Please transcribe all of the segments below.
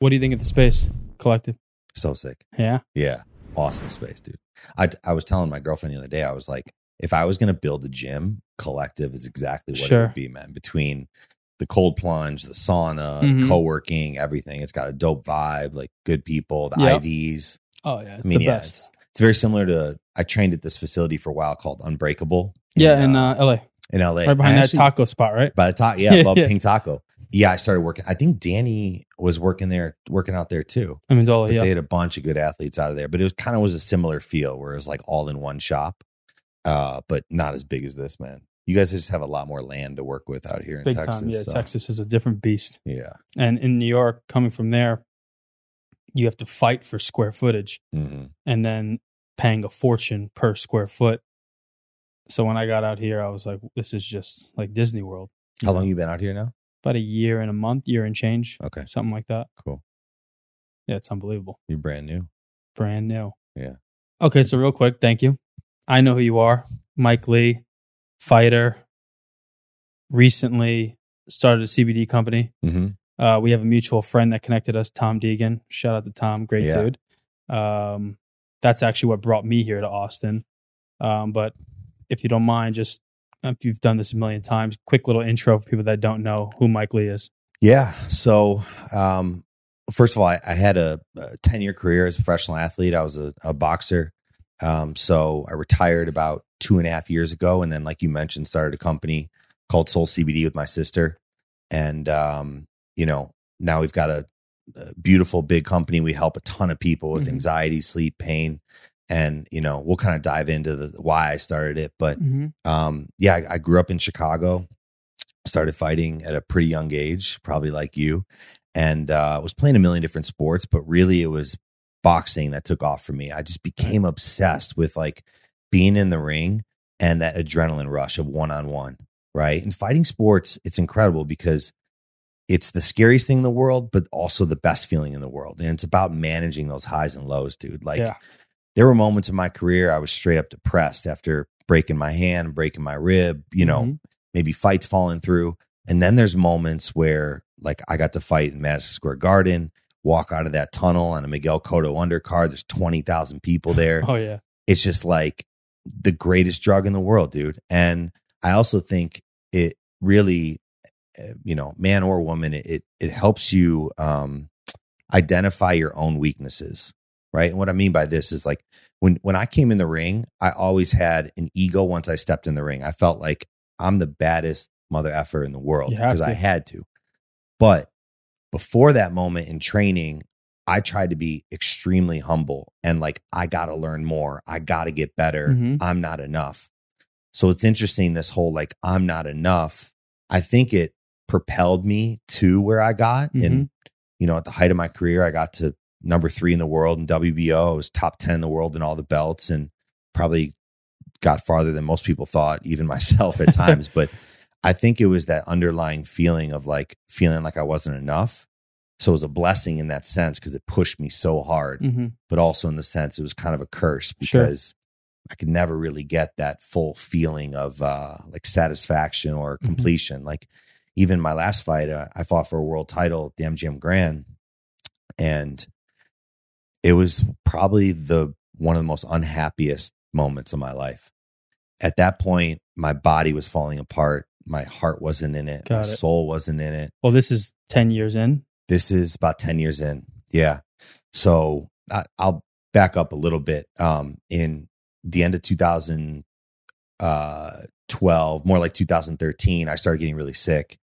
What do you think of the space collective? So sick. Yeah. Yeah. Awesome space, dude. I, I was telling my girlfriend the other day, I was like, if I was going to build a gym, collective is exactly what it would be, man. Between the cold plunge, the sauna, Mhm. co working, everything. It's got a dope vibe, like good people, the Yep. IVs. Oh yeah, it's I mean, the yeah, best. It's, it's very similar to, I trained at this facility for a while called Unbreakable. yeah, in uh, LA, in LA. right behind I that actually- taco spot, right? By the top, yeah, above Yeah. Pink Taco. Yeah, I started working. I think Danny was working there, working out there too. I mean, But yeah. they had a bunch of good athletes out of there. But it was kind of was a similar feel where it was like all in one shop, uh, but not as big as this, man. You guys just have a lot more land to work with out here in Big Texas. time. Yeah, so, Texas is a different beast. Yeah. And in New York, coming from there, you have to fight for square footage hmm and then paying a fortune per square foot. So when I got out here, I was like, this is just like Disney World. How long you been out here now? About a year and a month, year and change, Okay, something like that. cool. Yeah, it's unbelievable. You're brand new. Brand new. Yeah. Okay, so real quick, thank you. I know who you are. Mike Lee, fighter, recently started a CBD company. hmm Uh, we have a mutual friend that connected us, Tom Deegan. Shout out to Tom, great Yeah. dude. Um, that's actually what brought me here to Austin. Um, but if you don't mind, just if you've done this a million times, quick little intro for people that don't know who Mike Lee is. Yeah. So, um, first of all, I, I had a 10 year career as a professional athlete. I was a, a boxer. Um, so I retired about two and a half years ago. And then, like you mentioned, started a company called Soul CBD with my sister. And, um, you know, now we've got a, a beautiful big company. We help a ton of people with Mhm. anxiety, sleep, pain. And, you know, we'll kind of dive into the why I started it. But um, yeah, I, I grew up in Chicago, started fighting at a pretty young age, probably like you, and uh, was playing a million different sports, but really it was boxing that took off for me. I just became obsessed with like being in the ring and that adrenaline rush of one on one, right? And fighting sports, it's incredible because it's the scariest thing in the world, but also the best feeling in the world. And it's about managing those highs and lows, dude. Like, Yeah. There were moments in my career I was straight up depressed after breaking my hand, breaking my rib, you know, Mhm. maybe fights falling through. And then there's moments where like I got to fight in Madison Square Garden, walk out of that tunnel on a Miguel Cotto undercard. There's 20,000 people there. Oh yeah, It's just like the greatest drug in the world, dude. And I also think it really, uh, you know, man or woman, it, it, it helps you um, identify your own weaknesses right? And what I mean by this is like when when I came in the ring, I always had an ego once I stepped in the ring. I felt like I'm the baddest mother effer in the world because I had to. But before that moment in training, I tried to be extremely humble and like I got to learn more. I got to get better. Mhm. I'm not enough. So it's interesting this whole like I'm not enough. I think it propelled me to where I got Mm-hmm. and you know at the height of my career I got to number three in the world in WBO. I was top 10 in the world in all the belts and probably got farther than most people thought, even myself at times. but I think it was that underlying feeling of like feeling like I wasn't enough. So it was a blessing in that sense because it pushed me so hard, hmm but also in the sense it was kind of a curse Sure. because I could never really get that full feeling of uh, like satisfaction or Mhm. completion. Like even my last fight, uh, I fought for a world title at the MGM Grand, and it was probably the one of the most unhappiest moments of my life. At that point, my body was falling apart. My heart wasn't in it. my it. soul wasn't in it. Well, this is ten years in. This is about 10 years in. Yeah. So I, I'll back up a little bit. Um, in the end of 2012, more like 2013, I started getting really sick.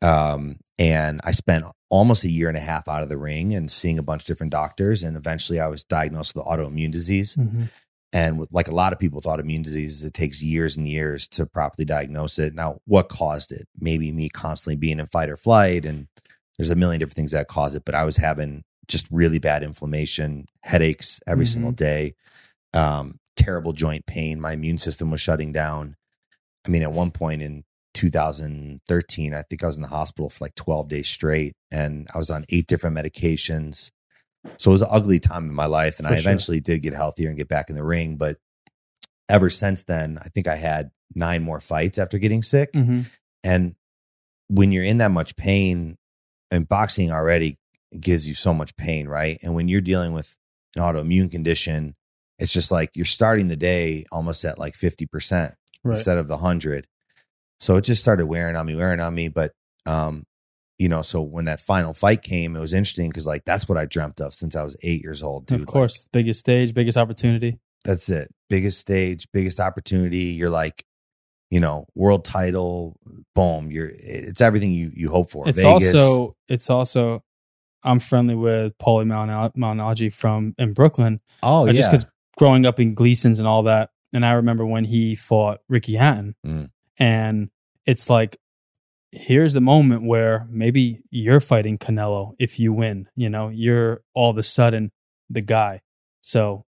Um, and I spent almost a year and a half out of the ring and seeing a bunch of different doctors. And eventually I was diagnosed with autoimmune disease. Mhm. And with, like a lot of people with autoimmune diseases, it takes years and years to properly diagnose it. Now, what caused it? Maybe me constantly being in fight or flight, and there's a million different things that cause it. But I was having just really bad inflammation, headaches every Mhm. single day, um, terrible joint pain. My immune system was shutting down. I mean, at one point in 2013, I think I was in the hospital for like 12 days straight, and I was on eight different medications. So it was an ugly time in my life, and For I sure. eventually did get healthier and get back in the ring. But ever since then, I think I had nine more fights after getting sick. Mhm. And when you're in that much pain, and boxing already gives you so much pain, right? And when you're dealing with an autoimmune condition, it's just like you're starting the day almost at like 50% Right. instead of the 100. So it just started wearing on me, wearing on me. But, um, you know, so when that final fight came, it was interesting because like that's what I dreamt of since I was eight years old. Dude. of course, biggest stage, biggest opportunity. that's it. Biggest stage, biggest opportunity. You're like, you know, world title, boom. You're it's everything you you hope for. It's Vegas. also it's also I'm friendly with Paulie Malignaggi from in Brooklyn. oh Uh, yeah, just because growing up in Gleason's and all that, and I remember when he fought Ricky Hatton, Mm. and it's like, here's the moment where maybe you're fighting Canelo if you win. You know, you're all of a sudden the guy. So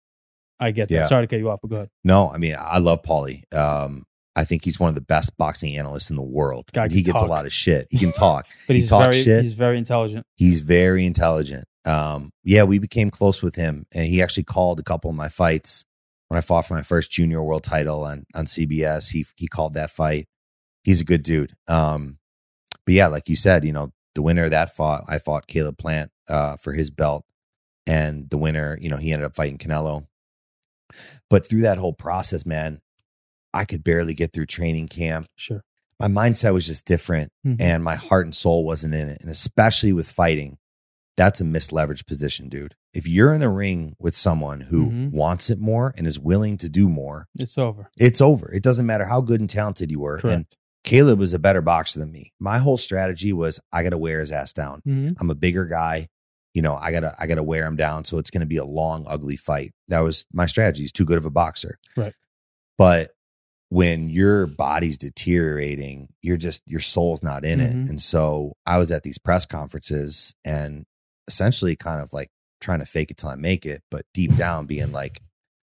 I get that. Sorry to cut you off, but go ahead. No, I mean I love Paulie. Um, I think he's one of the best boxing analysts in the world. Guy he gets talk. a lot of shit. He can talk. But He he's talks very shit. he's very intelligent. He's very intelligent. Um, yeah, we became close with him, and he actually called a couple of my fights when I fought for my first junior world title on on CBS. He he called that fight. He's a good dude. Um, but yeah, like you said, you know, the winner of that fought, I fought Caleb Plant uh, for his belt, and the winner, you know, he ended up fighting Canelo. But through that whole process, man, I could barely get through training camp. Sure. My mindset was just different Mhm. and my heart and soul wasn't in it. And especially with fighting, that's a misleveraged position, dude. If you're in the ring with someone who Mhm. wants it more and is willing to do more, It's over. it's over. It doesn't matter how good and talented you were. And Correct. Caleb was a better boxer than me. My whole strategy was I got to wear his ass down. Mhm. I'm a bigger guy. You know, I gotta I gotta wear him down. So it's gonna be a long, ugly fight. That was my strategy. He's too good of a boxer. Right. But when your body's deteriorating, you're just your soul's not in Mhm. it. And so I was at these press conferences and essentially kind of like trying to fake it till I make it, but deep down being like,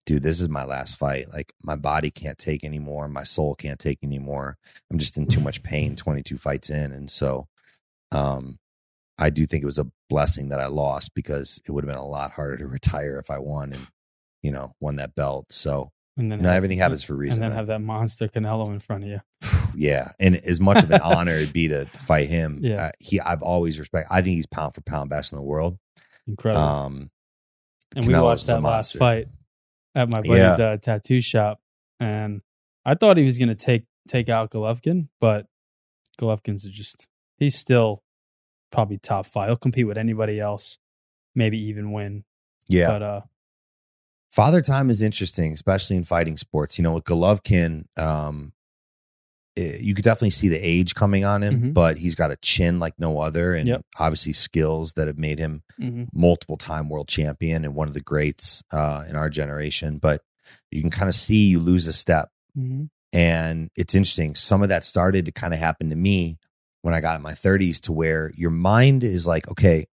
dude, this is my last fight. Like my body can't take anymore. My soul can't take anymore. I'm just in too much pain 22 fights in. And so um I do think it was a blessing that I lost because it would have been a lot harder to retire if I won and, you know, won that belt. So, And then you know, have- everything happens for a reason. And then man. have that monster Canelo in front of you. yeah. And as much of an honor it'd be to, to fight him, Yeah. uh, he, I've always respect. I think he's pound for pound best in the world. Incredible. Um, and we watched that last fight at my buddy's uh, tattoo shop, and I thought he was going to take take out Golovkin, but Golovkin's just he's still probably top five. He'll compete with anybody else, maybe even win. yeah. But uh, Father time is interesting, especially in fighting sports. You know, with Golovkin, um, you could definitely see the age coming on him, Mhm. but he's got a chin like no other, and Yep. obviously skills that have made him multiple time world champion and one of the greats uh, in our generation. But you can kind of see you lose a step, mhm. and it's interesting. Some of that started to kind of happen to me when I got in my 30s, to where your mind is like, okay,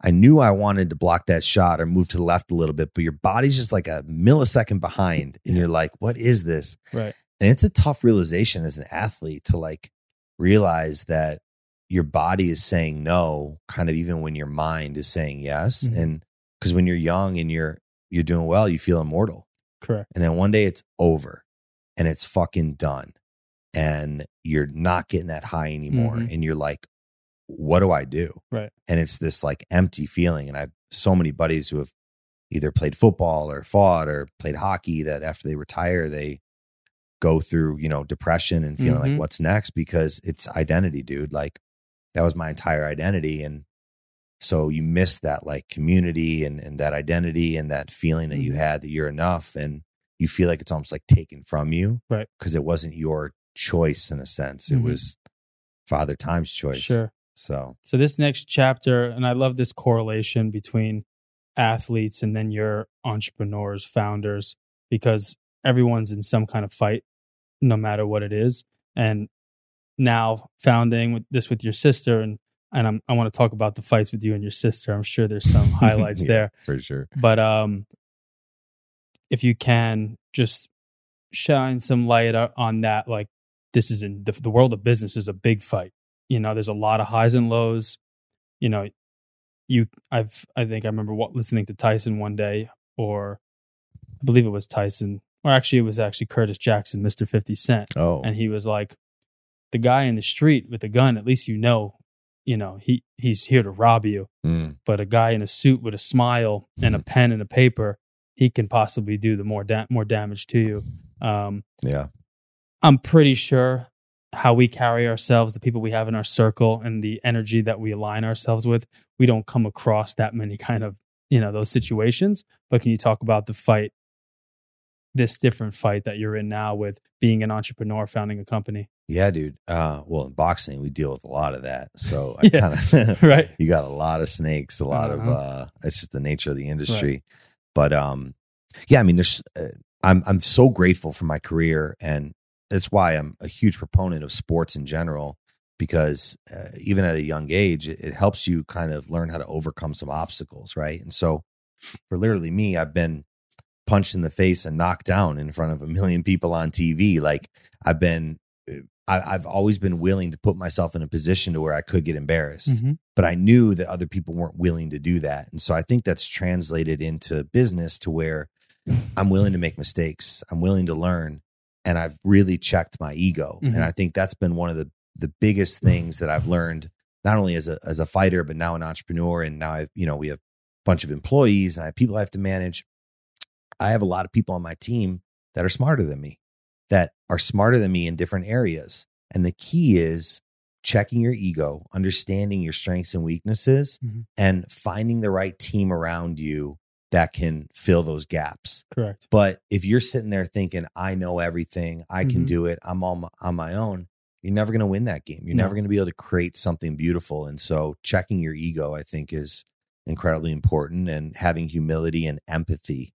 I knew I wanted to block that shot or move to the left a little bit, but your body's just like a millisecond behind. And you're like, what is this? right, And it's a tough realization as an athlete to like realize that your body is saying no, kind of even when your mind is saying yes. Mhm. And because when you're young and you're you're doing well, you feel immortal. correct. And then one day it's over and it's fucking done. And you're not getting that high anymore. Mhm. And you're like, what do I do? Right. And it's this like empty feeling. And I've so many buddies who have either played football or fought or played hockey that after they retire, they go through, you know, depression and feeling Mhm. like what's next because it's identity, dude. Like that was my entire identity. And so you miss that like community and, and that identity and that feeling that you Mhm. had that you're enough and you feel like it's almost like taken from you. Right. Because it wasn't your choice in a sense. It Mhm. was Father Time's choice. Sure. So So this next chapter, and I love this correlation between athletes and then your entrepreneurs, founders, because everyone's in some kind of fight, no matter what it is. And now founding with this with your sister, and and I'm, I want to talk about the fights with you and your sister. I'm sure there's some highlights Yeah. there, for sure. but um, if you can just shine some light on that, like this is in the, the world of business is a big fight. You know, there's a lot of highs and lows. You know, you I've I think I remember what, listening to Tyson one day, or I believe it was Tyson, or actually it was actually Curtis Jackson, Mister Fifty Cent, Oh, and he was like, the guy in the street with the gun. At least you know you know, he he's here to rob you. Mm. But a guy in a suit with a smile and a Mhm. pen and a paper, he can possibly do the more da- more damage to you. Um, Yeah. I'm pretty sure how we carry ourselves, the people we have in our circle, and the energy that we align ourselves with, we don't come across that many kind of you know those situations. But can you talk about the fight, this different fight that you're in now with being an entrepreneur, founding a company? Yeah, dude. Uh, well, in boxing, we deal with a lot of that. So I Yeah. kind of Right. you got a lot of snakes, a lot of Uh-huh. uh it's just the nature of the industry. But um yeah, I mean there's uh, I'm I'm so grateful for my career and that's why I'm a huge proponent of sports in general because uh, even at a young age it, it helps you kind of learn how to overcome some obstacles, right? And so for literally me, I've been punched in the face and knocked down in front of a million people on TV. Like I've been I, I've always been willing to put myself in a position to where I could get embarrassed Mhm. but I knew that other people weren't willing to do that. And so I think that's translated into business to where I'm willing to make mistakes. I'm willing to learn. And I've really checked my ego. Mhm. And I think that's been one of the the biggest things that I've learned, not only as a as a fighter, but now an entrepreneur. And now I've, you know, we have a bunch of employees and I have people I have to manage. I have a lot of people on my team that are smarter than me, that are smarter than me in different areas. And the key is checking your ego, understanding your strengths and weaknesses, Mhm. and finding the right team around you that can fill those gaps. Correct. But if you're sitting there thinking, I know everything, I can Mhm. do it, I'm on my, on my own, you're never going to win that game. You're No. never going to be able to create something beautiful. And so checking your ego, I think, is incredibly important. And having humility and empathy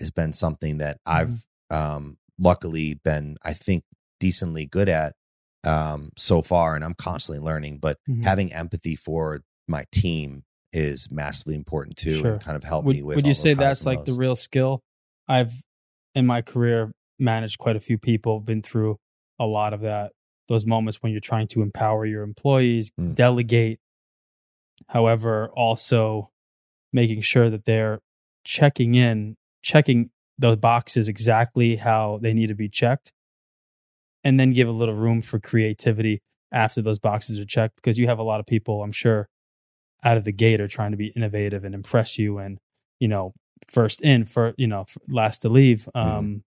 has been something that I've um, luckily been, I think, decently good at um, so far. And I'm constantly learning. But Mhm. having empathy for my team is massively important too, Sure. and kind of help would, me with. would you say that's like the real skill i've in my career managed quite a few people been through a lot of that those moments when you're trying to empower your employees Mm. delegate however also making sure that they're checking in checking those boxes exactly how they need to be checked and then give a little room for creativity after those boxes are checked because you have a lot of people i'm sure out of the gate are trying to be innovative and impress you and you know first in for you know last to leave. Um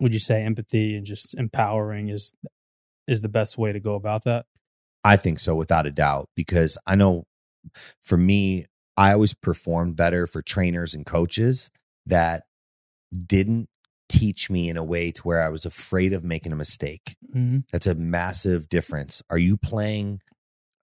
would you say empathy and just empowering is is the best way to go about that? I think so, without a doubt, because I know for me, I always performed better for trainers and coaches that didn't teach me in a way to where I was afraid of making a mistake. mm-hmm. That's a massive difference. Are you playing?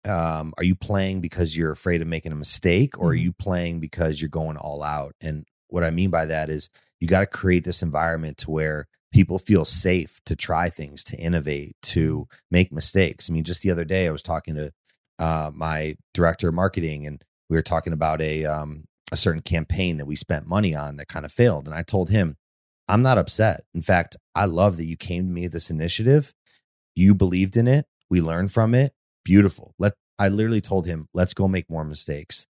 Um, are you playing because you're afraid of making a mistake, or are Mhm. you playing because you're going all out? And what I mean by that is you got to create this environment to where people feel safe to try things, to innovate, to make mistakes. I mean, just the other day, I was talking to uh, my director of marketing, and we were talking about a um, a certain campaign that we spent money on that kind of failed. And I told him, I'm not upset. In fact, I love that you came to me with this initiative. You believed in it. We learned from it. Beautiful. Let I literally told him, let's go make more mistakes.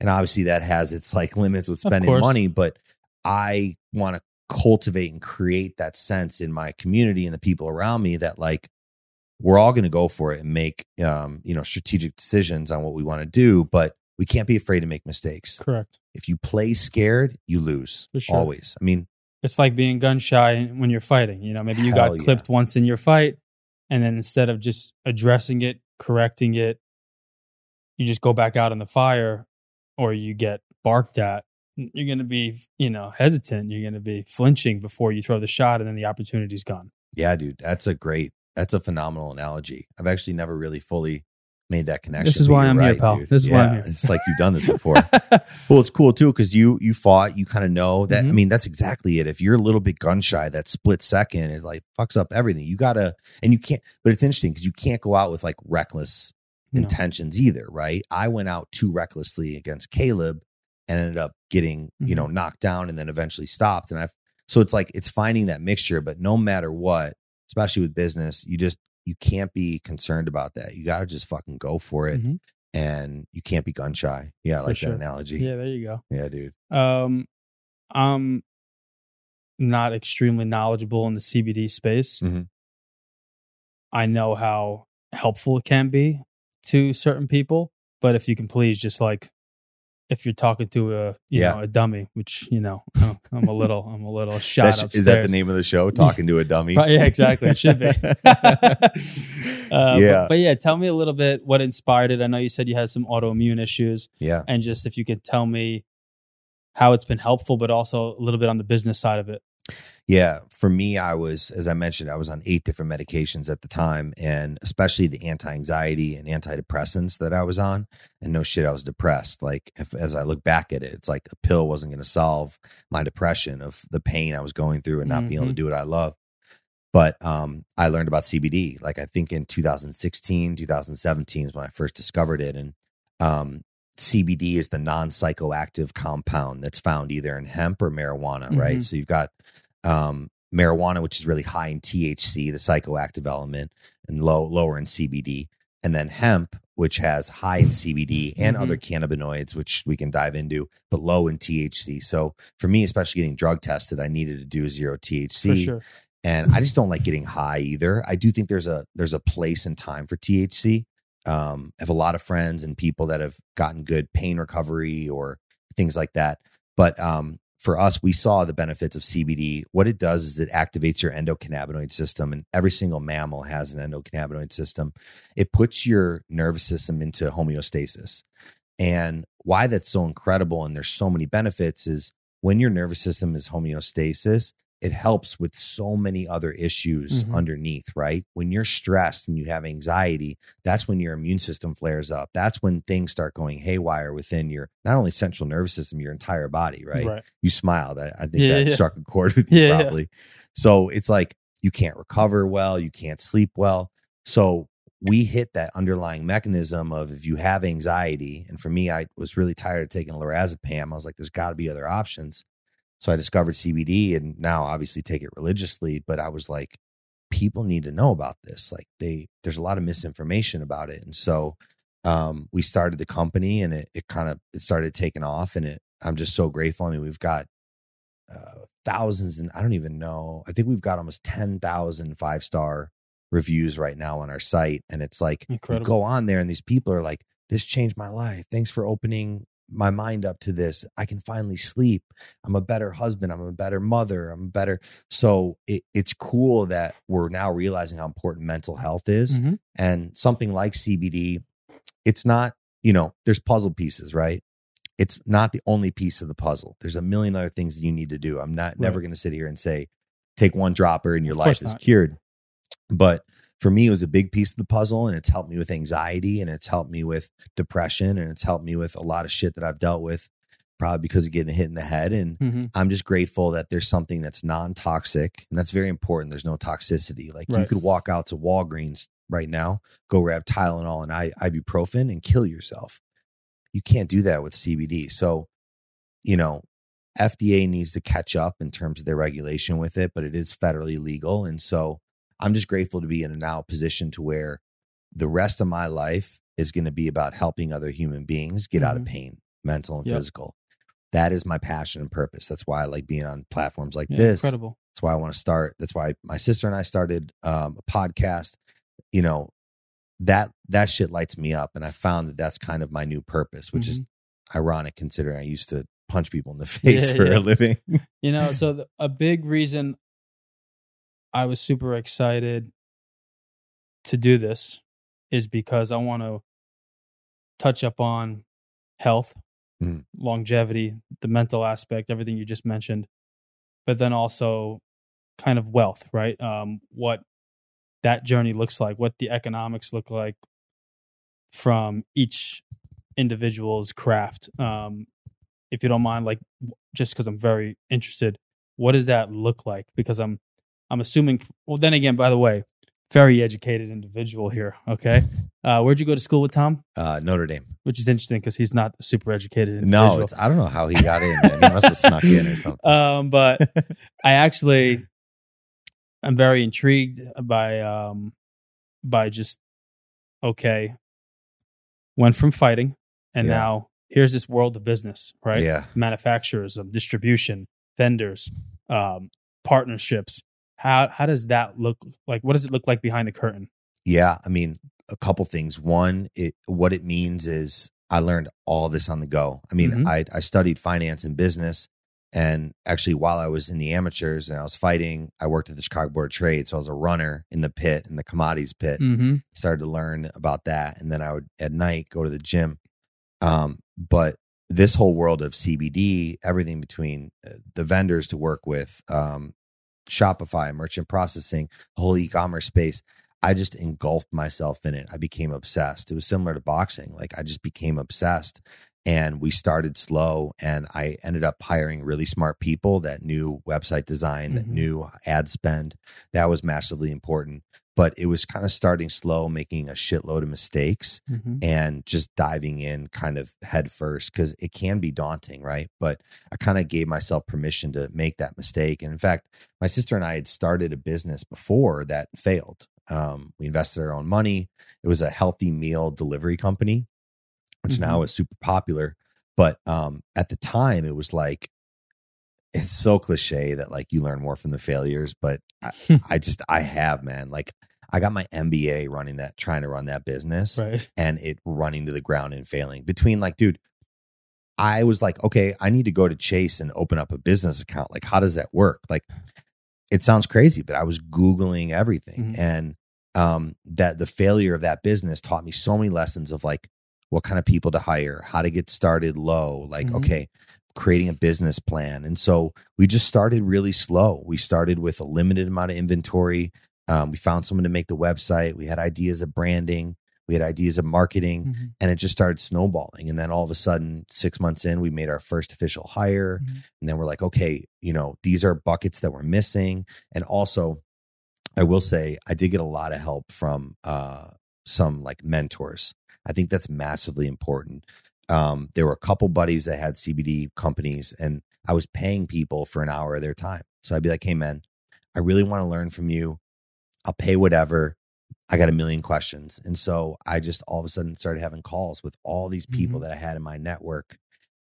And obviously that has its like limits with spending money, but I want to cultivate and create that sense in my community and the people around me that like we're all going to go for it and make um, you know strategic decisions on what we want to do, but we can't be afraid to make mistakes. correct If you play scared, you lose sure. always. I mean, it's like being gun shy when you're fighting you know maybe you got yeah. clipped once in your fight and then instead of just addressing it correcting it you just go back out in the fire or you get barked at you're going to be you know hesitant you're going to be flinching before you throw the shot and then the opportunity's gone yeah, dude, that's a great, that's a phenomenal analogy. I've actually never really fully made that connection. This is why I'm here, right, pal. dude. This is why I'm here. It's like you've done this before. well, it's cool too because you you fought. You kind of know that. I Mhm. mean, that's exactly it. If you're a little bit gun shy, that split second it like fucks up everything. You gotta, and you can't. But it's interesting because you can't go out with like reckless No. intentions either, right? I went out too recklessly against Caleb and ended up getting you Mm-hmm. know knocked down and then eventually stopped. And I've so it's like it's finding that mixture. But no matter what, especially with business, you just you can't be concerned about that. You got to just fucking go for it. Mhm. And you can't be gun shy. Yeah, I like sure. that analogy. yeah there you go Yeah, dude. Um, I'm not extremely knowledgeable in the CBD space. Mhm. I know how helpful it can be to certain people, but if you can please just like if you're talking to a you Yeah. know a dummy, which you know I'm a little I'm a little shot That sh- upstairs. is that the name of the show? Talking to a dummy. Yeah, exactly. It should be. uh, Yeah. But, but yeah, tell me a little bit what inspired it. I know you said you had some autoimmune issues, yeah. and just if you could tell me how it's been helpful, but also a little bit on the business side of it. Yeah, for me, I was, as I mentioned, I was on eight different medications at the time, and especially the anti-anxiety and antidepressants that I was on. And no shit, I was depressed. Like, if, as I look back at it, it's like a pill wasn't going to solve my depression of the pain I was going through and not being able to do what I love. But um, I learned about CBD, like I think in 2016, 2017 is when I first discovered it, and um, CBD is the non-psychoactive compound that's found either in hemp or marijuana, right? Mhm. So you've got um, marijuana, which is really high in THC, the psychoactive element, and low lower in CBD, and then hemp, which has high in CBD and Mhm. other cannabinoids, which we can dive into, but low in THC. So for me, especially getting drug tested, I needed to do zero THC sure. and I just don't like getting high either. I do think there's a there's a place and time for THC. Um, I have a lot of friends and people that have gotten good pain recovery or things like that. But um, for us, we saw the benefits of CBD. What it does is it activates your endocannabinoid system, and every single mammal has an endocannabinoid system. It puts your nervous system into homeostasis. And why that's so incredible and there's so many benefits is when your nervous system is homeostasis, it helps with so many other issues Mhm. underneath, right? When you're stressed and you have anxiety, that's when your immune system flares up. That's when things start going haywire within your not only central nervous system, your entire body, right? Right. You smiled. I, I think Yeah, that yeah. struck a chord with you yeah. probably. So it's like you can't recover well, you can't sleep well. So we hit that underlying mechanism of if you have anxiety, and for me, I was really tired of taking lorazepam. I was like, there's got to be other options. So I discovered CBD, and now obviously take it religiously. But I was like, people need to know about this. Like they, there's a lot of misinformation about it, and so um, we started the company, and it it kind of it started taking off, and it. I'm just so grateful. I mean, we've got uh, thousands, and I don't even know. I think we've got almost 10,000 five star reviews right now on our site, and it's like Incredible. go on there, and these people are like, "This changed my life. Thanks for opening." My mind up to this i can finally sleep. I'm a better husband. I'm a better mother. I'm better. So it, it's cool that we're now realizing how important mental health is Mhm. and something like cbd it's not you know there's puzzle pieces right? It's not the only piece of the puzzle. There's a million other things that you need to do. I'm not never going to sit here and say take one dropper and your life is not. cured. But for me it was a big piece of the puzzle and it's helped me with anxiety and it's helped me with depression and it's helped me with a lot of shit that i've dealt with probably because of getting hit in the head and Mhm. I'm just grateful that there's something that's non-toxic and that's very important. There's no toxicity. Like you could walk out to Walgreens right now, go grab Tylenol and I, ibuprofen and kill yourself. You can't do that with CBD. So, you know, FDA needs to catch up in terms of their regulation with it, but it is federally legal. And so I'm just grateful to be in a now position to where the rest of my life is going to be about helping other human beings get out of Mhm. pain, mental and Yep. physical. That is my passion and purpose. That's why I like being on platforms like Yeah, this. incredible. That's why I want to start. That's why my sister and I started um, a podcast. You know, that that shit lights me up, and I found that that's kind of my new purpose, which is ironic considering I used to punch people in the face Yeah, for yeah. a living. You know, so the, a big reason I was super excited to do this is because I want to touch up on health, Mhm. longevity, the mental aspect, everything you just mentioned, but then also kind of wealth, right? Um, what that journey looks like, what the economics look like from each individual's craft. Um, if you don't mind, like just because I'm very interested, what does that look like? Because I'm I'm assuming. Well, then again, by the way, very educated individual here. Okay, uh, where'd you go to school with Tom? Uh, Notre Dame. Which is interesting because he's not super educated individual. No, it's, I don't know how he got in. Man. He must have snuck in or something. um, but I actually am very intrigued by um by just okay, went from fighting and Yeah. now here's this world of business, right? Yeah. Manufacturers, um, distribution, vendors, um, partnerships. How how does that look like? What does it look like behind the curtain? Yeah, I mean, a couple things. One, it what it means is I learned all this on the go. I mean, Mhm. I I studied finance and business, and actually, while I was in the amateurs and I was fighting, I worked at the Chicago Board of Trade, so I was a runner in the pit in the commodities pit. Mm-hmm. Started to learn about that, and then I would at night go to the gym. Um, but this whole world of CBD, everything between uh, the vendors to work with, um, Shopify, merchant processing, whole e-commerce space. I just engulfed myself in it. I became obsessed. It was similar to boxing. Like I just became obsessed. And we started slow, and I ended up hiring really smart people that knew website design, that Mhm. knew ad spend. That was massively important. But it was kind of starting slow, making a shitload of mistakes Mm-hmm. and just diving in kind of head first because it can be daunting, right? But I kind of gave myself permission to make that mistake. And in fact, my sister and I had started a business before that failed. Um, we invested our own money. It was a healthy meal delivery company, which now is super popular. But um, at the time, it was like, it's so cliche that like you learn more from the failures, but I, I just, I have, man. Like, I got my MBA running that, trying to run that business right. and it running to the ground and failing. Between like, dude, I was like, okay, I need to go to Chase and open up a business account. Like, how does that work? Like, it sounds crazy, but I was Googling everything. Mhm. And um, that the failure of that business taught me so many lessons of like what kind of people to hire, how to get started low, like, Mhm. okay, creating a business plan. And so we just started really slow. We started with a limited amount of inventory. Um, we found someone to make the website. We had ideas of branding. We had ideas of marketing Mhm. and it just started snowballing. And then all of a sudden, six months in, we made our first official hire. Mhm. And then we're like, okay, you know, these are buckets that we're missing. And also, I will say, I did get a lot of help from uh, some like mentors. I think that's massively important. Um, there were a couple buddies that had CBD companies, and I was paying people for an hour of their time. So I'd be like, hey, man, I really want to learn from you. I'll pay whatever. I got a million questions. And so I just all of a sudden started having calls with all these people Mhm. that I had in my network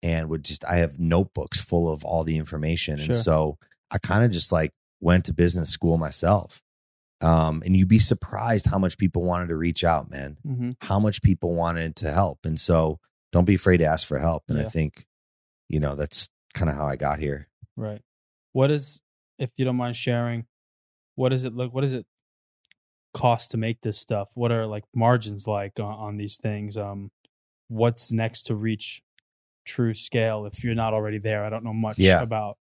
and would just, I have notebooks full of all the information. Sure. And so I kind of just like went to business school myself. Um, and you'd be surprised how much people wanted to reach out, man, Mm-hmm. how much people wanted to help. And so don't be afraid to ask for help. And I think, you know, that's kind of how I got here. Right. What is, if you don't mind sharing, what does it look? What does it cost to make this stuff? What are like margins like on, on these things? Um, what's next to reach true scale? If you're not already there, I don't know much Yeah. about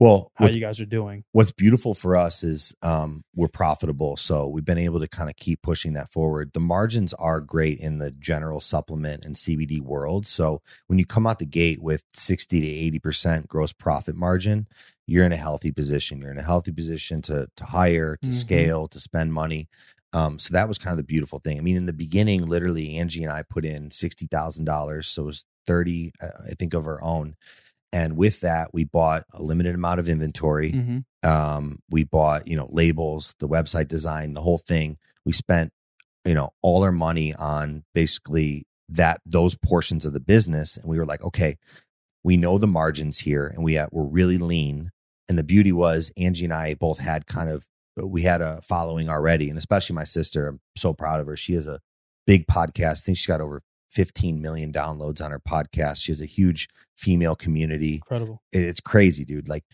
Well, how what- you guys are doing. what's beautiful for us is um, we're profitable. So we've been able to kind of keep pushing that forward. The margins are great in the general supplement and CBD world. So when you come out the gate with 60 to 80% gross profit margin, you're in a healthy position. You're in a healthy position to, to hire, to Mhm. scale, to spend money. Um, so that was kind of the beautiful thing. I mean, in the beginning, literally, Angie and I put in $60,000. So it was 30, uh, I think, of our own. And with that, we bought a limited amount of inventory. Mm-hmm. um, we bought you know labels the website design the whole thing. We spent you know all our money on basically that those portions of the business. And we were like okay we know the margins here and we we're really lean. And the beauty was angie and i both had kind of we had a following already. And especially my sister i'm so proud of her. She has a big podcast. I think she's got over 15 million downloads on her podcast she has a huge female community Incredible. it- it's crazy, dude. Like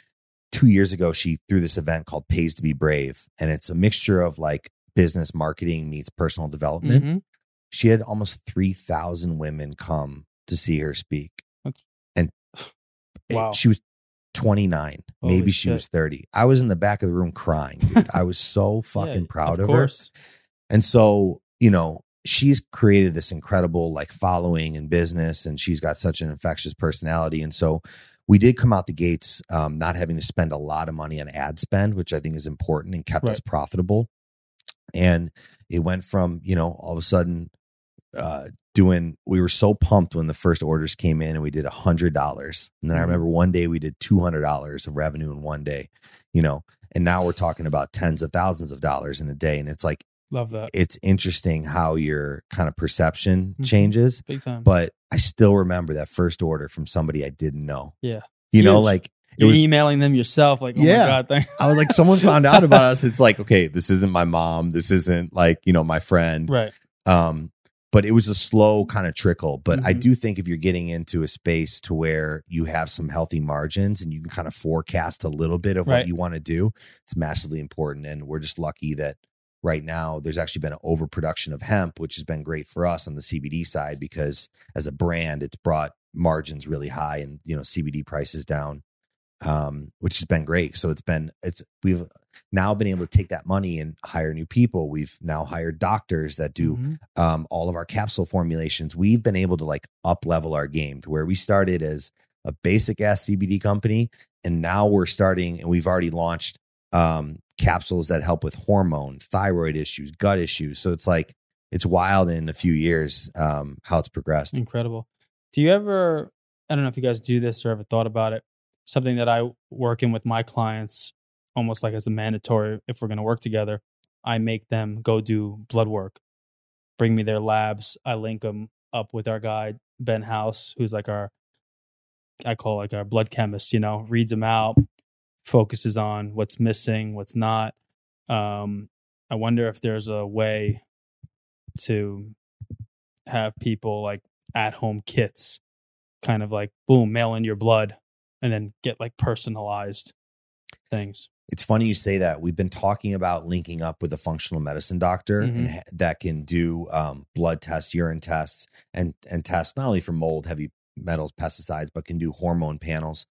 two years ago, she threw this event called Pays to Be Brave, and it's a mixture of like business marketing meets personal development. Mhm. She had almost 3,000 women come to see her speak. That's- and it- she was 29, Holy maybe she shit. was 30. I was in the back of the room crying, dude. I was so fucking Yeah, proud of, of her. And so, you know, she's created this incredible like following and business and she's got such an infectious personality. And so we did come out the gates um, not having to spend a lot of money on ad spend, which I think is important and kept Right. us profitable. And it went from, you know, all of a sudden uh, doing, we were so pumped when the first orders came in and we did a hundred dollars. And then I Mhm. remember one day we did $200 of revenue in one day, you know, and now we're talking about tens of thousands of dollars in a day. And it's like, Love that. it's interesting how your kind of perception Mhm. changes. Big time. But I still remember that first order from somebody I didn't know. yeah. You know, like You're was, emailing them yourself, like, oh Yeah. my God, thank I was like, someone found out about us. It's like, okay, this isn't my mom. This isn't like, you know, my friend. Right. Um, but it was a slow kind of trickle. But I Mhm. do think if you're getting into a space to where you have some healthy margins and you can kind of forecast a little bit of what you want to do, it's massively important. And we're just lucky that right now there's actually been an overproduction of hemp, which has been great for us on the CBD side because as a brand, it's brought margins really high and you know CBD prices down, um, which has been great. So it's been it's we've now been able to take that money and hire new people. We've now hired doctors that do Mhm. um, all of our capsule formulations. We've been able to like up level our game to where we started as a basic ass CBD company, and now we're starting and we've already launched um, capsules that help with hormone, thyroid issues, gut issues. So it's like it's wild in a few years um, how it's progressed. Incredible. Do you ever, I don't know if you guys do this or ever thought about it, something that I work in with my clients, almost like as a mandatory, if we're going to work together, I make them go do blood work, bring me their labs. I link them up with our guy, Ben House, who's like our, I call like our blood chemist, you know, reads them out, focuses on what's missing, what's not. Um, I wonder if there's a way to have people like at home kits, kind of like boom, mail in your blood and then get like personalized things. It's funny you say that. We've been talking about linking up with a functional medicine doctor and Mhm. ha- that can do um, blood tests, urine tests, and and test not only for mold, heavy metals, pesticides, but can do hormone panels.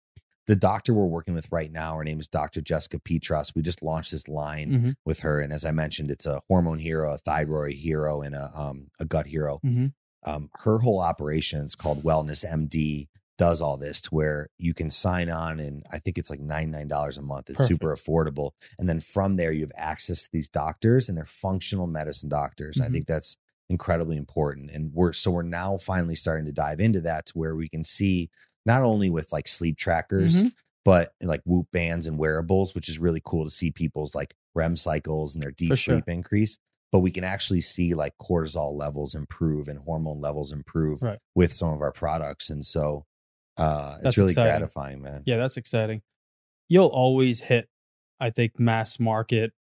The doctor we're working with right now, her name is Dr. Jessica Peatross. We just launched this line Mhm. with her, and as I mentioned, it's a hormone hero, a thyroid hero, and a um, a gut hero. Mhm. Um, her whole operation is called Wellness MD. Does all this to where you can sign on, and I think it's like ninety nine dollars a month. It's super affordable, and then from there you have access to these doctors, and they're functional medicine doctors. I Mhm. think that's incredibly important, and we're so we're now finally starting to dive into that to where we can see not only with like sleep trackers, Mhm. but like Whoop bands and wearables, which is really cool to see people's like REM cycles and their deep For sure. sleep increase. But we can actually see like cortisol levels improve and hormone levels improve Right. with some of our products. And so uh, it's really exciting. gratifying, man. Yeah, that's exciting. You'll always hit, I think, mass market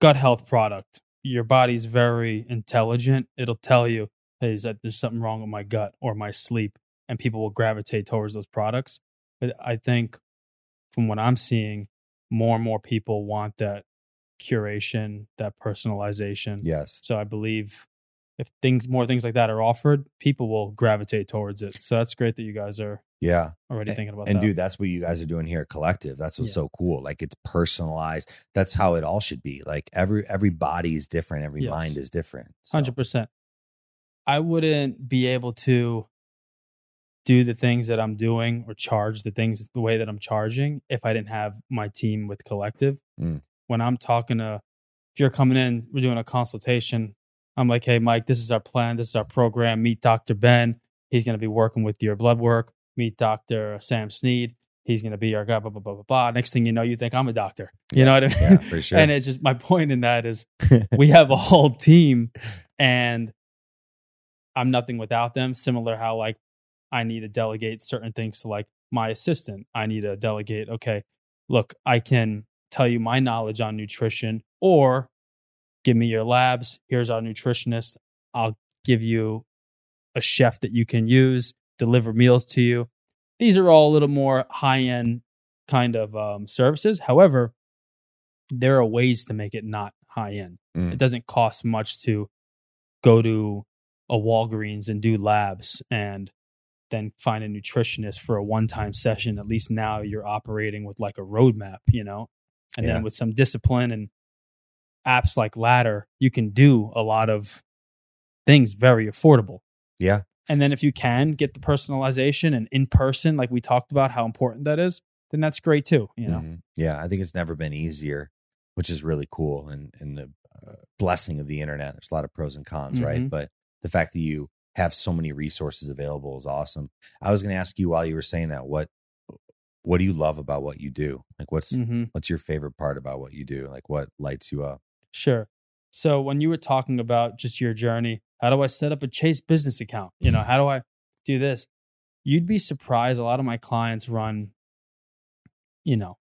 gut health product. Your body's very intelligent. It'll tell you, hey, is that there's something wrong with my gut or my sleep, and people will gravitate towards those products. But I think from what I'm seeing, more and more people want that curation, that personalization. Yes. So I believe if things more things like that are offered, people will gravitate towards it. So that's great that you guys are Yeah. already And- thinking about that. And that. dude, that's what you guys are doing here at Collective. That's what's Yeah. so cool. Like it's personalized. That's how it all should be. Like every every body is different. Every Yes. mind is different. So, Hundred percent. I wouldn't be able to do the things that I'm doing or charge the things the way that I'm charging if I didn't have my team with Collective. Mm. When I'm talking to, if you're coming in, we're doing a consultation. I'm like, hey, Mike, this is our plan. This is our program. Meet Dr. Ben. He's going to be working with your blood work. Meet Dr. Sam Sneed. He's going to be our guy, blah, blah, blah, blah, blah. Next thing you know, you think I'm a doctor. You Yeah. know what I mean? Yeah, for sure. And it's just my point in that is we have a whole team and I'm nothing without them. Similar how like I need to delegate certain things to like my assistant. I need to delegate, okay, look, I can tell you my knowledge on nutrition or give me your labs. Here's our nutritionist. I'll give you a chef that you can use, deliver meals to you. These are all a little more high end kind of um, services. However, there are ways to make it not high end. Mm. It doesn't cost much to go to a Walgreens and do labs and then find a nutritionist for a one time session. At least now you're operating with like a roadmap, you know? And Yeah. then with some discipline and apps like Ladder, you can do a lot of things very affordable. yeah. And then if you can get the personalization and in person, like we talked about how important that is, then that's great too, you know? Mhm. Yeah, I think it's never been easier, which is really cool and and the uh, blessing of the internet. There's a lot of pros and cons, right? Mhm. But the fact that you have so many resources available is awesome. I was going to ask you while you were saying that, what what do you love about what you do? Like, what's hmm what's your favorite part about what you do? Like, what lights you up? Sure. So when you were talking about just your journey, how do I set up a Chase business account? You know, how do I do this? You'd be surprised. A lot of my clients run, you know,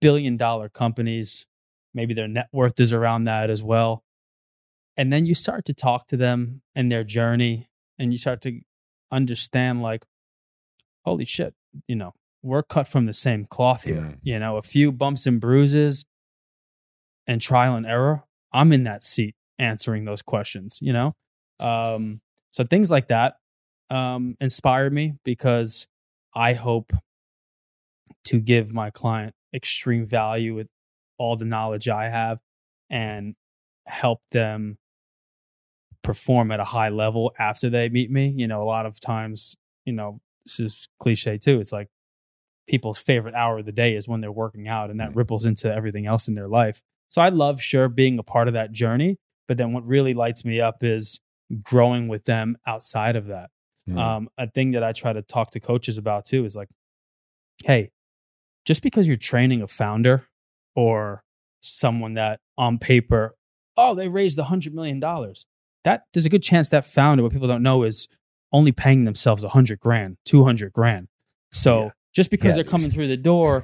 billion dollar companies. Maybe their net worth is around that as well. And then you start to talk to them and their journey and you start to understand like holy shit you know we're cut from the same cloth here Mm. you know a few bumps and bruises and trial and error i'm in that seat answering those questions you know um so things like that um inspire me because i hope to give my client extreme value with all the knowledge i have and help them perform at a high level after they meet me. You know, a lot of times, you know, this is cliche too. It's like people's favorite hour of the day is when they're working out, and that Mm. ripples into everything else in their life. So I love, sure, being a part of that journey. But then what really lights me up is growing with them outside of that. Mm. Um, a thing that I try to talk to coaches about too is like, hey, just because you're training a founder or someone that on paper, oh, they raised a hundred million dollars. That there's a good chance that founder, what people don't know, is only paying themselves a hundred grand, two hundred grand. So Yeah. just because Yeah. they're coming through the door,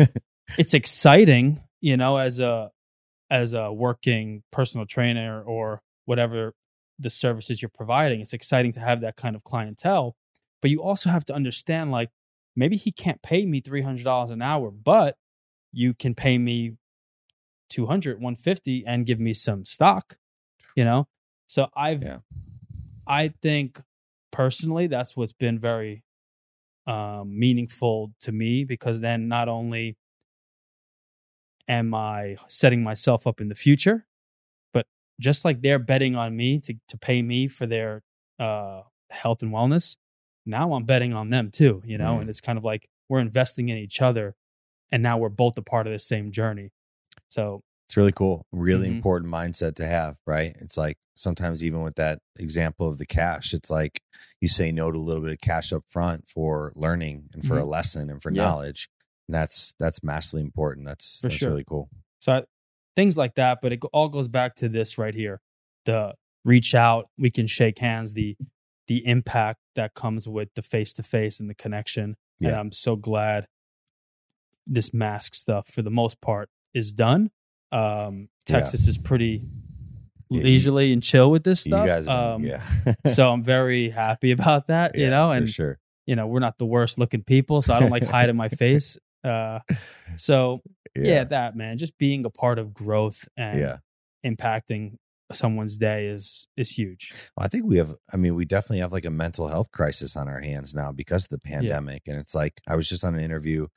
it's exciting, you know, as a as a working personal trainer or whatever the services you're providing. It's exciting to have that kind of clientele, but you also have to understand like maybe he can't pay me $300 an hour, but you can pay me 200, 150 and give me some stock, you know? So I've Yeah. I think personally that's what's been very um meaningful to me because then not only am I setting myself up in the future, but just like they're betting on me to to pay me for their uh health and wellness, now I'm betting on them too, you know, Mm. and it's kind of like we're investing in each other and now we're both a part of the same journey. So, It's really cool. Really Mhm. important mindset to have, right? It's like sometimes even with that example of the cash, it's like you say no to a little bit of cash up front for learning and for a lesson and for Mm-hmm. Yeah. knowledge. And that's that's massively important. That's For that's sure. really cool. So I, things like that, but it all goes back to this right here: the reach out, we can shake hands, the the impact that comes with the face to face and the connection. And Yeah. I'm so glad this mask stuff, for the most part, is done. Um, Yeah. Texas is pretty Yeah, you- leisurely and chill with this stuff. you guys, um, yeah. so I'm very happy about that. you Yeah, know, for and sure. you know, we're not the worst looking people, so I don't like hiding my face. Uh, so yeah. that man just being a part of growth and yeah. impacting someone's day is is huge Well, I think we have, I mean, we definitely have like a mental health crisis on our hands now because of the pandemic. And it's like, I was just on an interview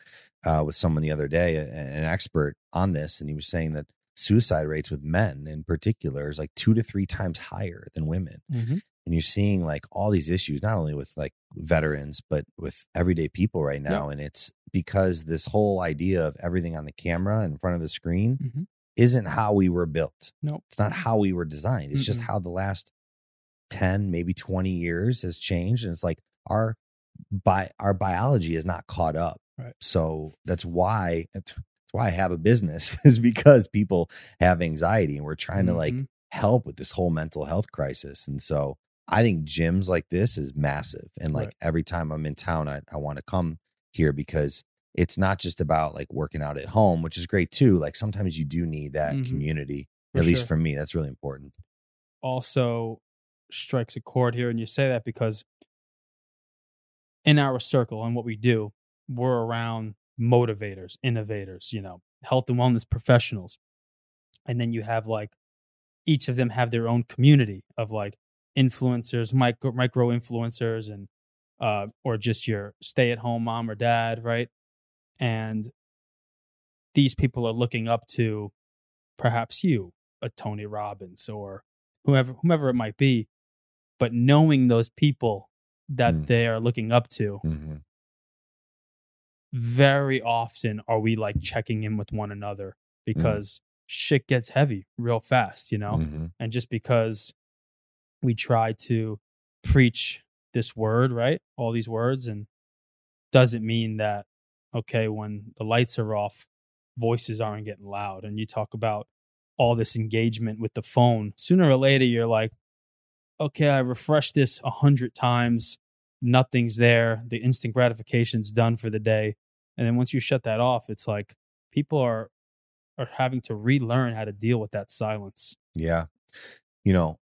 uh, with someone the other day, a- an expert on this, and he was saying that suicide rates with men in particular is like two to three times higher than women. mm-hmm. And you're seeing like all these issues, not only with like veterans, but with everyday people right now. And it's because this whole idea of everything on the camera in front of the screen Mm-hmm. Isn't how we were built. Nope. It's not how we were designed. It's just Mm-mm. how the last 10, maybe 20 years has changed. And it's like our bi- our biology is not caught up. Right. So that's why that's why I have a business is because people have anxiety and we're trying to like Mhm. help with this whole mental health crisis. And so I think gyms like this is massive. And like Right. every time I'm in town, I, I want to come here because it's not just about like working out at home, which is great too. Like sometimes you do need that Mhm. community. For at least for me, that's really important. also strikes a chord here and you say that because in our circle and what we do we're around motivators innovators you know health and wellness professionals and then you have like each of them have their own community of like influencers micro micro influencers and uh or just your stay at home mom or dad right and these people are looking up to perhaps you a tony robbins or whoever whomever it might be but knowing those people that Mm. they are looking up to Mhm. very often are we like checking in with one another because shit gets heavy real fast you know Mhm. and just because we try to preach this word right all these words and doesn't mean that okay when the lights are off voices aren't getting loud and you talk about all this engagement with the phone sooner or later you're like okay i refreshed this a hundred times nothing's there the instant gratification's done for the day and then once you shut that off it's like people are are having to relearn how to deal with that silence Yeah. You know,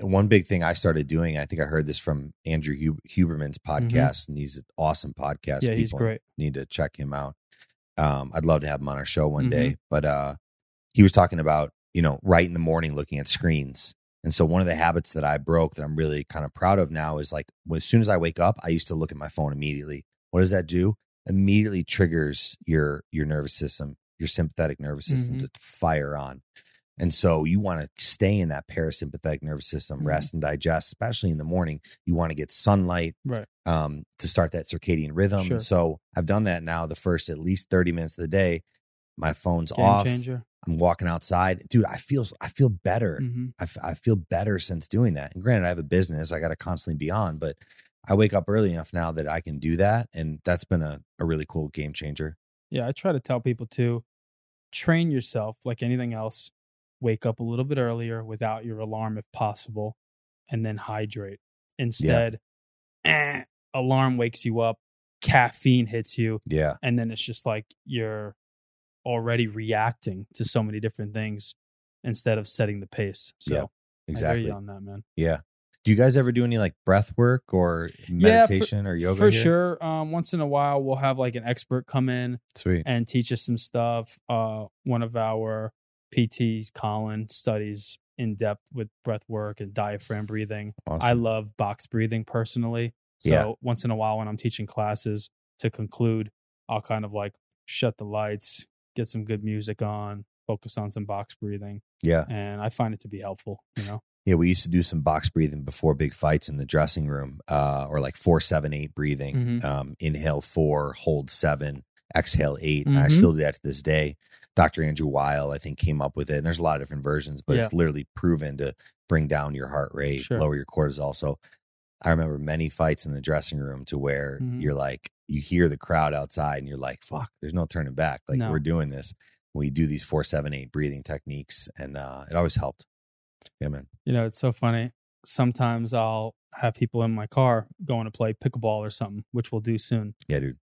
one big thing I started doing, I think I heard this from Andrew Hub- Huberman's podcast, and he's an awesome podcast. Mm-hmm. Yeah, he's People great. Need to check him out. Um, I'd love to have him on our show one Mhm. day. But uh, he was talking about you know right in the morning looking at screens. And so one of the habits that I broke that I'm really kind of proud of now is like as soon as I wake up, I used to look at my phone immediately. What does that do? Immediately triggers your your nervous system, your sympathetic nervous system Mhm. to fire on. And so you want to stay in that parasympathetic nervous system, Mhm. rest and digest, especially in the morning. You want to get sunlight Right. um, to start that circadian rhythm. Sure. And so I've done that now the first at least 30 minutes of the day. My phone's Game off. changer. I'm walking outside. Dude, I feel I feel better. hmm I, f- I feel better since doing that. And granted, I have a business, I got to constantly be on, but I wake up early enough now that I can do that. And that's been a, a really cool game changer. Yeah, I try to tell people to train yourself like anything else. Wake up a little bit earlier without your alarm if possible, and then hydrate. Instead, eh, alarm wakes you up, caffeine hits you, Yeah. and then it's just like you're already reacting to so many different things instead of setting the pace. So Yeah, Exactly. on that, man. Yeah. Do you guys ever do any like breath work or Yeah, for- meditation or yoga? For here? sure. Um, once in a while, we'll have like an expert come in Sweet. and teach us some stuff. Uh, one of our PTs, Colin, studies in depth with breath work and diaphragm breathing. Awesome. I love box breathing personally. So Yeah. once in a while, when I'm teaching classes to conclude, I'll kind of like shut the lights, get some good music on, focus on some box breathing, yeah. and I find it to be helpful. You know, Yeah. We used to do some box breathing before big fights in the dressing room, uh, or like four, seven, eight breathing. Mhm. Um, inhale four, hold seven, exhale 8 And I still do that to this day. Dr. Andrew Weil, I think, came up with it. And there's a lot of different versions, but it's literally proven to bring down your heart rate, Sure. lower your cortisol. So I remember many fights in the dressing room to where Mhm. you're like, you hear the crowd outside and you're like, fuck, there's no turning back. Like No. we're doing this. We do these four, seven, eight breathing techniques. And uh, it always helped. Yeah, man. you know, it's so funny. Sometimes I'll have people in my car going to play pickleball or something, which we'll do soon. Yeah, dude.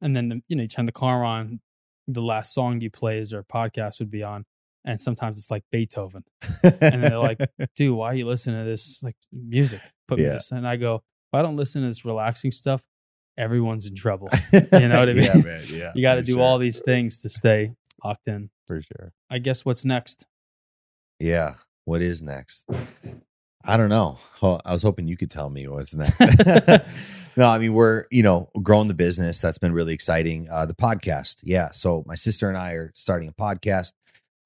And then the, you know you turn the car on the last song you plays or podcast would be on and sometimes it's like beethoven and they're like dude why are you listening to this like music put me Yeah. this and i go if i don't listen to this relaxing stuff everyone's in trouble You know what I mean? Yeah, man. Yeah. you got to do sure. all these things to stay locked in for sure. i guess what's next Yeah. What is next? I don't know. I was hoping you could tell me what's next. no, I mean we're you know growing the business. That's been really exciting. Uh, the podcast, yeah. So my sister and I are starting a podcast,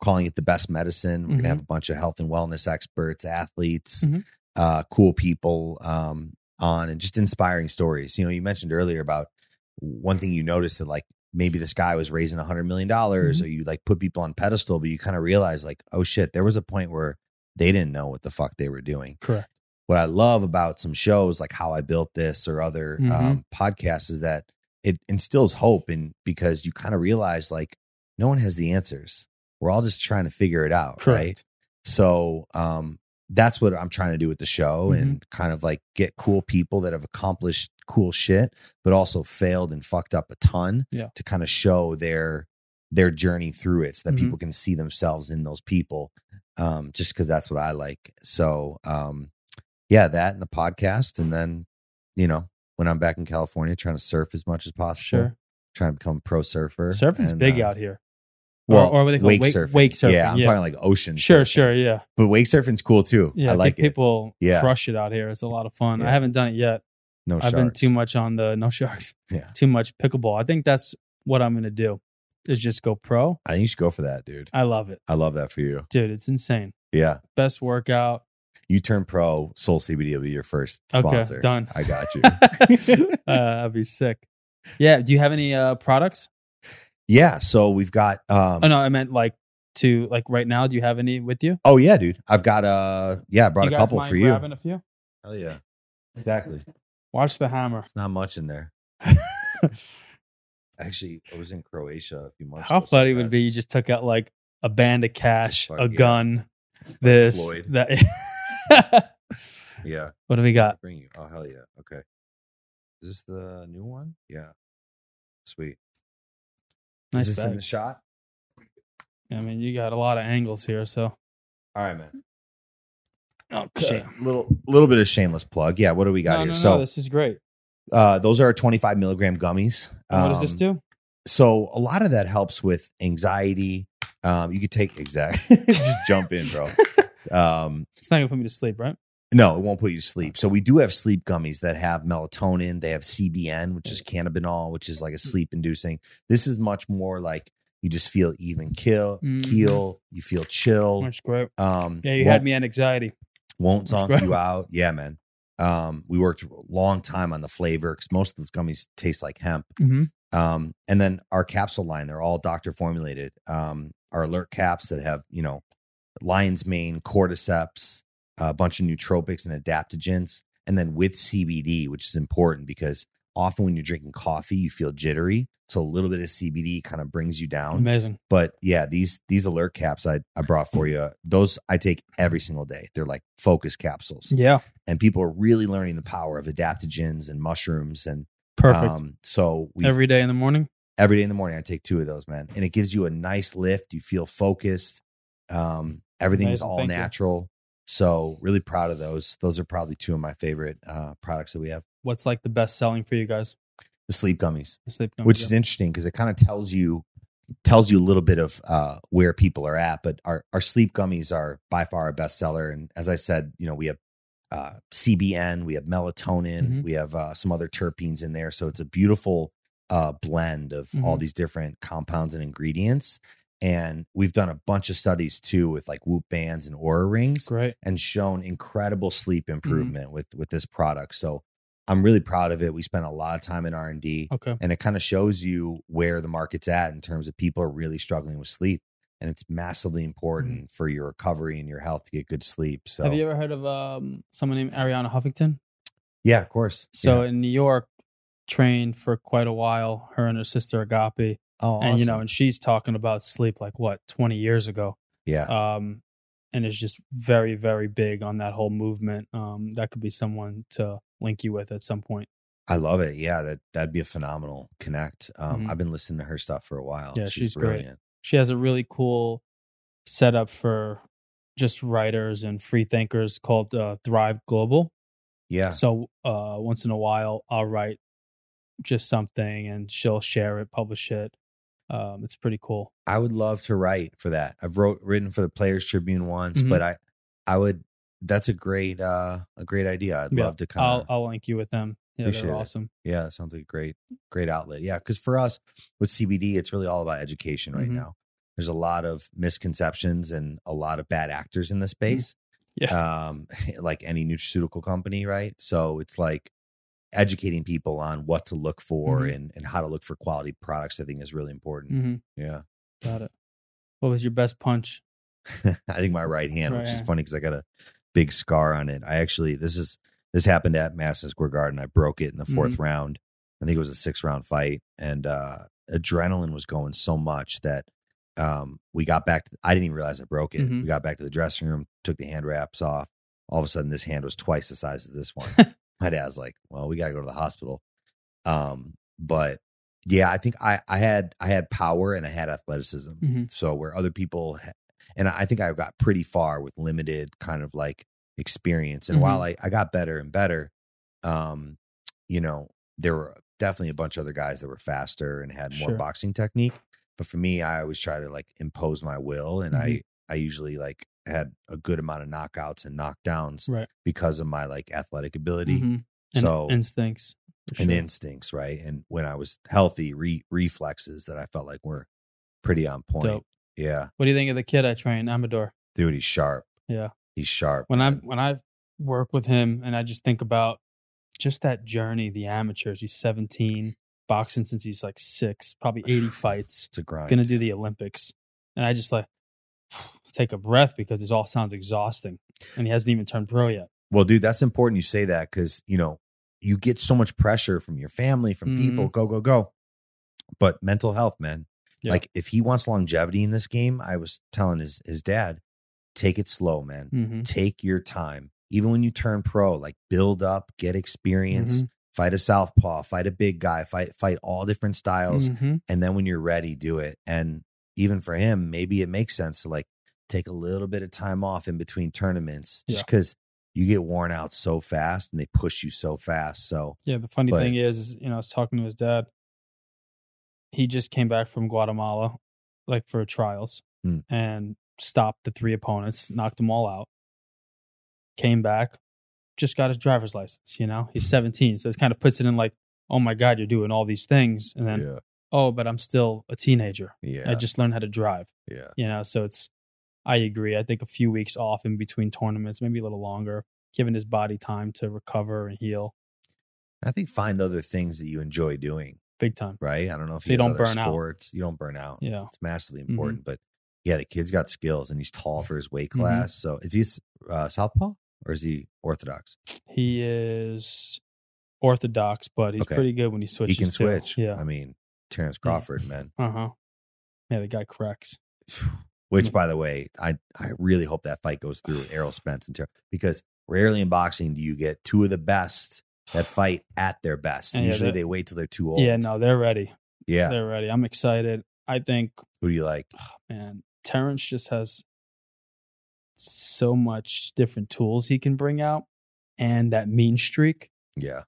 calling it the Best Medicine. We're Mhm. gonna have a bunch of health and wellness experts, athletes, Mhm. uh, cool people um, on, and just inspiring stories. You know, you mentioned earlier about one thing you noticed that like maybe this guy was raising a hundred million dollars, Mm-hmm. or you like put people on pedestal, but you kind of realize like, oh shit, there was a point where they didn't know what the fuck they were doing correct what I love about some shows like How I Built This or other Mhm. um, podcasts is that it instills hope and because you kind of realize like no one has the answers. We're all just trying to figure it out, right? So um, that's what I'm trying to do with the show Mhm. and kind of like get cool people that have accomplished cool shit, but also failed and fucked up a ton Yeah. to kind of show their their journey through it so that Mhm. people can see themselves in those people. Um, just because that's what I like. So um, yeah, that and the podcast, and then you know when I'm back in California, trying to surf as much as possible. sure Trying to become a pro surfer. surfing's and, big uh, out here Well, or what they call wake, wake- surfing. wake surfing, Yeah, I'm yeah. talking like ocean. sure surfing. sure yeah But wake surfing's cool too. yeah I like it. people Yeah. crush it out here it's a lot of fun i haven't done it yet No sharks. I've been too much on the no sharks. Yeah. Too much pickleball. I think that's what I'm gonna do. Is just go pro. I think you should go for that, dude. I love it. I love that for you. Dude, it's insane. Yeah. Best workout. You turn pro, Soul CBD will be your first sponsor. Okay, done. I got you. uh, that'd be sick. Yeah. Do you have any uh products? yeah. So we've got um Oh no, I meant like to like right now. Do you have any with you? oh yeah, dude. I've got uh yeah, I brought You a couple for you. grabbing a few. Hell yeah. Exactly. Watch the hammer. It's not much in there. Actually, I was in Croatia a few months How ago. funny would it be? You just took out like a band of cash, fuck, a yeah. gun, this, Floyd. that. Yeah. what do we got? Bring you. Oh hell yeah. Okay. Is this the new one? Yeah. Sweet. Nice Is this in the shot? I mean, you got a lot of angles here, so All right, man. Oh, okay. Shame, little little bit of shameless plug. Yeah, what do we got no, here? no, so this is great. Uh, those are 25 milligram gummies. And what does this Um, do? So a lot of that helps with anxiety. Um, you could take exact just jump in, bro. Um, It's not gonna put me to sleep, right? no, it won't put you to sleep. So we do have sleep gummies that have melatonin. They have CBN, which is cannabinol, which is like a sleep inducing. This is much more like you just feel even kill, keel. You feel chill. That's great. Um, Yeah, you had me on anxiety. won't zonk you out. Yeah, man. Um, we worked a long time on the flavor because most of those gummies taste like hemp. Mm-hmm. Um, and then our capsule line, they're all doctor formulated. Um, our alert caps that have, you know, lion's mane, cordyceps, a bunch of nootropics and adaptogens, and then with CBD, which is important because often when you're drinking coffee, you feel jittery. So a little bit of CBD kind of brings you down. Amazing. But yeah, these these alert caps I, I brought for you, those I take every single day. They're like focus capsules. Yeah. And people are really learning the power of adaptogens and mushrooms. And Perfect. um, so we Every day in the morning. every day in the morning I take two of those, man. And it gives you a nice lift. You feel focused. Um, everything is Amazing. all Thank you. natural. So really proud of those. Those are probably two of my favorite uh, products that we have. What's like the best selling for you guys? The sleep gummies, The sleep gummies, which yeah. is interesting because it kind of tells you tells you a little bit of uh, where people are at. But our our sleep gummies are by far our best seller. And as I said, you know, we have uh, CBN, we have melatonin, Mhm. we have uh, some other terpenes in there. So it's a beautiful uh, blend of all Mhm. these different compounds and ingredients. And we've done a bunch of studies too with like Whoop bands and Oura rings great. and shown incredible sleep Mm-hmm. improvement with with this product. So I'm really proud of it. We spent a lot of time in R and D, Okay. and it kind of shows you where the market's at in terms of people are really struggling with sleep, and it's massively important for your recovery and your health to get good sleep. So Mm-hmm. Have you ever heard of um, someone named Arianna Huffington? yeah, of course. So yeah. in New York, trained for quite a while. Her and her sister Agapi, oh, and you know, and she's talking about sleep like what twenty years ago. yeah, Um, and it's just very, very big on that whole movement. Um, that could be someone to link you with at some point. I love it. Yeah, that that'd be a phenomenal connect. Um, Mhm. I've been listening to her stuff for a while. Yeah, she's great. brilliant. She has a really cool setup for just writers and free thinkers called uh, Thrive Global. Yeah, So uh, once in a while, I'll write just something, and she'll share it, publish it. Um, it's pretty cool. I would love to write for that. I've wrote written for the Players Tribune once, Mhm. but I I would. That's a great uh a great idea. I'd Yeah, love to kind I'll of I'll link you with them. Yeah, Appreciate they're it. awesome. Yeah, that sounds like a great, great outlet. Yeah, because for us with CBD, it's really all about education right Mhm. now. There's a lot of misconceptions and a lot of bad actors in the space. Mm-hmm. Yeah. Um, like any nutraceutical company, right? So it's like educating people on what to look for Mhm. and and how to look for quality products. I think is really important. hmm Yeah, Got it. What was your best punch? I think my right hand, Right which is funny because I got a big scar on it. I actually this is this happened at Madison Square Garden. I broke it in the 4th Mm-hmm. round. I think it was a six round fight, and uh, adrenaline was going so much that um, we got back. To, I didn't even realize I broke it. Mhm. We got back to the dressing room, took the hand wraps off. All of a sudden, this hand was twice the size of this one. My dad's like, "Well, we got to go to the hospital." Um, but yeah, I think I I had I had power and I had athleticism. Mhm. So where other people, and I think I got pretty far with limited kind of like experience. And Mhm. while I I got better and better, um, you know, there were definitely a bunch of other guys that were faster and had more Sure. boxing technique. But for me, I always try to like impose my will, and I Mhm. I usually like had a good amount of knockouts and knockdowns Right. because of my like athletic ability Mhm. And So- instincts. and sure. instincts, right? And when I was healthy, re- reflexes that I felt like were pretty on point. Dope. Yeah, What do you think of the kid I train, Amador? dude, he's sharp. Yeah. He's sharp. When I when I work with him and I just think about just that journey, the amateurs. He's 17, boxing since he's like six, probably 80 fights, it's a grind. gonna do the Olympics. And I just like take a breath because this all sounds exhausting. And he hasn't even turned pro yet. Well, dude, that's important you say that because you know you get so much pressure from your family, from people, mm-hmm. go go go. But mental health, man. Yeah. Like if he wants longevity in this game, I was telling his his dad, take it slow, man. Mm-hmm. Take your time. Even when you turn pro, like build up, get experience, Mm-hmm. fight a southpaw, fight a big guy, fight fight all different styles. Mm-hmm. and then when you're ready do it and even for him maybe it makes sense to like take a little bit of time off in between tournaments just Yeah. because you get worn out so fast and they push you so fast. So Yeah, the funny But- thing is, is, you know, I was talking to his dad. He just came back from Guatemala, like for trials, Hmm. and stopped the three opponents, knocked them all out. Came back, just got his driver's license. You know, he's 17, so it kind of puts it in like, oh my god, you're doing all these things, and then yeah, oh, but I'm still a teenager. yeah, I just learned how to drive. yeah. You know, so it's. I agree. I think a few weeks off in between tournaments, maybe a little longer, giving his body time to recover and heal. I think find other things that you enjoy doing. Big time. Right? I don't know if So he you don't burn out. sports. You don't burn out. Yeah. It's massively Mhm. important. But yeah, the kid's got skills and he's tall for his weight Mhm. class. So is he uh, southpaw or is he orthodox? He is orthodox, but he's Okay. pretty good when he switches. he can too. switch. Yeah. I mean, Terrence Crawford, man. Uh huh. Yeah, the guy cracks. Which, by the way, I I really hope that fight goes through Errol Spence and Terrence because rarely in boxing do you get two of the best that fight at their best. And Usually that- they wait till they're too old. Yeah, no, they're ready. Yeah. They're ready. I'm excited. I think, Who do you like? man, Terrence just has so much different tools he can bring out and that mean streak. Yeah.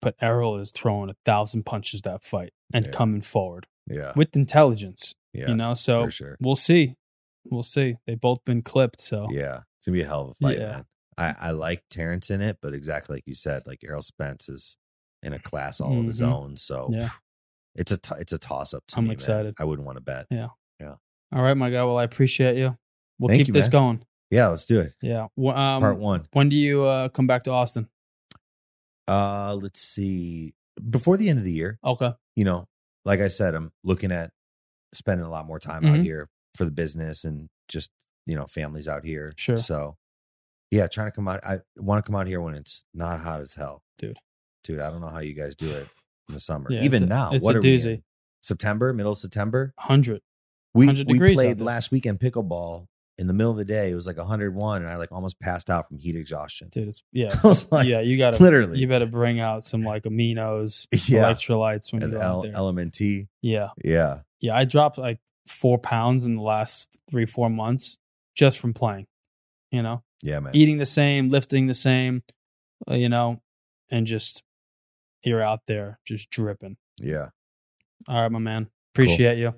But Errol is throwing a thousand punches that fight and Yeah. coming forward Yeah. with intelligence, Yeah. you know? So for sure. we'll see. We'll see. They've both been clipped. So Yeah. It's gonna be a hell of a fight, Yeah. man. I, I like Terrence in it, but exactly like you said, like Errol Spence is in a class all of his Mhm. own. So Yeah. it's a t- it's a toss up to I'm me, man. excited. I wouldn't want to bet. Yeah, yeah. All right, my guy. Well, I appreciate you. We'll Thank keep you, this man. going. Yeah, let's do it. Yeah. Wh- Um, Part one. When do you uh, come back to Austin? Uh let's see. Before the end of the year, Okay. you know, like I said, I'm looking at spending a lot more time out Mhm. here for the business and just, you know, families out here. Sure. So, yeah, trying to come out. I want to come out here when it's not hot as hell. Dude. Dude, I don't know how you guys do it in the summer. Yeah, Even it's a- now, it's what a are we in? September, middle of September? 100. We, 100 we played last weekend pickleball in the middle of the day. It was like 101, and I like almost passed out from heat exhaustion. Dude, it's, yeah. Like, yeah, you got to literally. You better bring out some like aminos, yeah. electrolytes when And you go out there. LMNT. yeah. Yeah. Yeah. I dropped like four pounds in the last three, four months just from playing, you know, Yeah, man. eating the same, lifting the same, uh, you know, and just you're out there just dripping. Yeah. All right, my man. Appreciate you.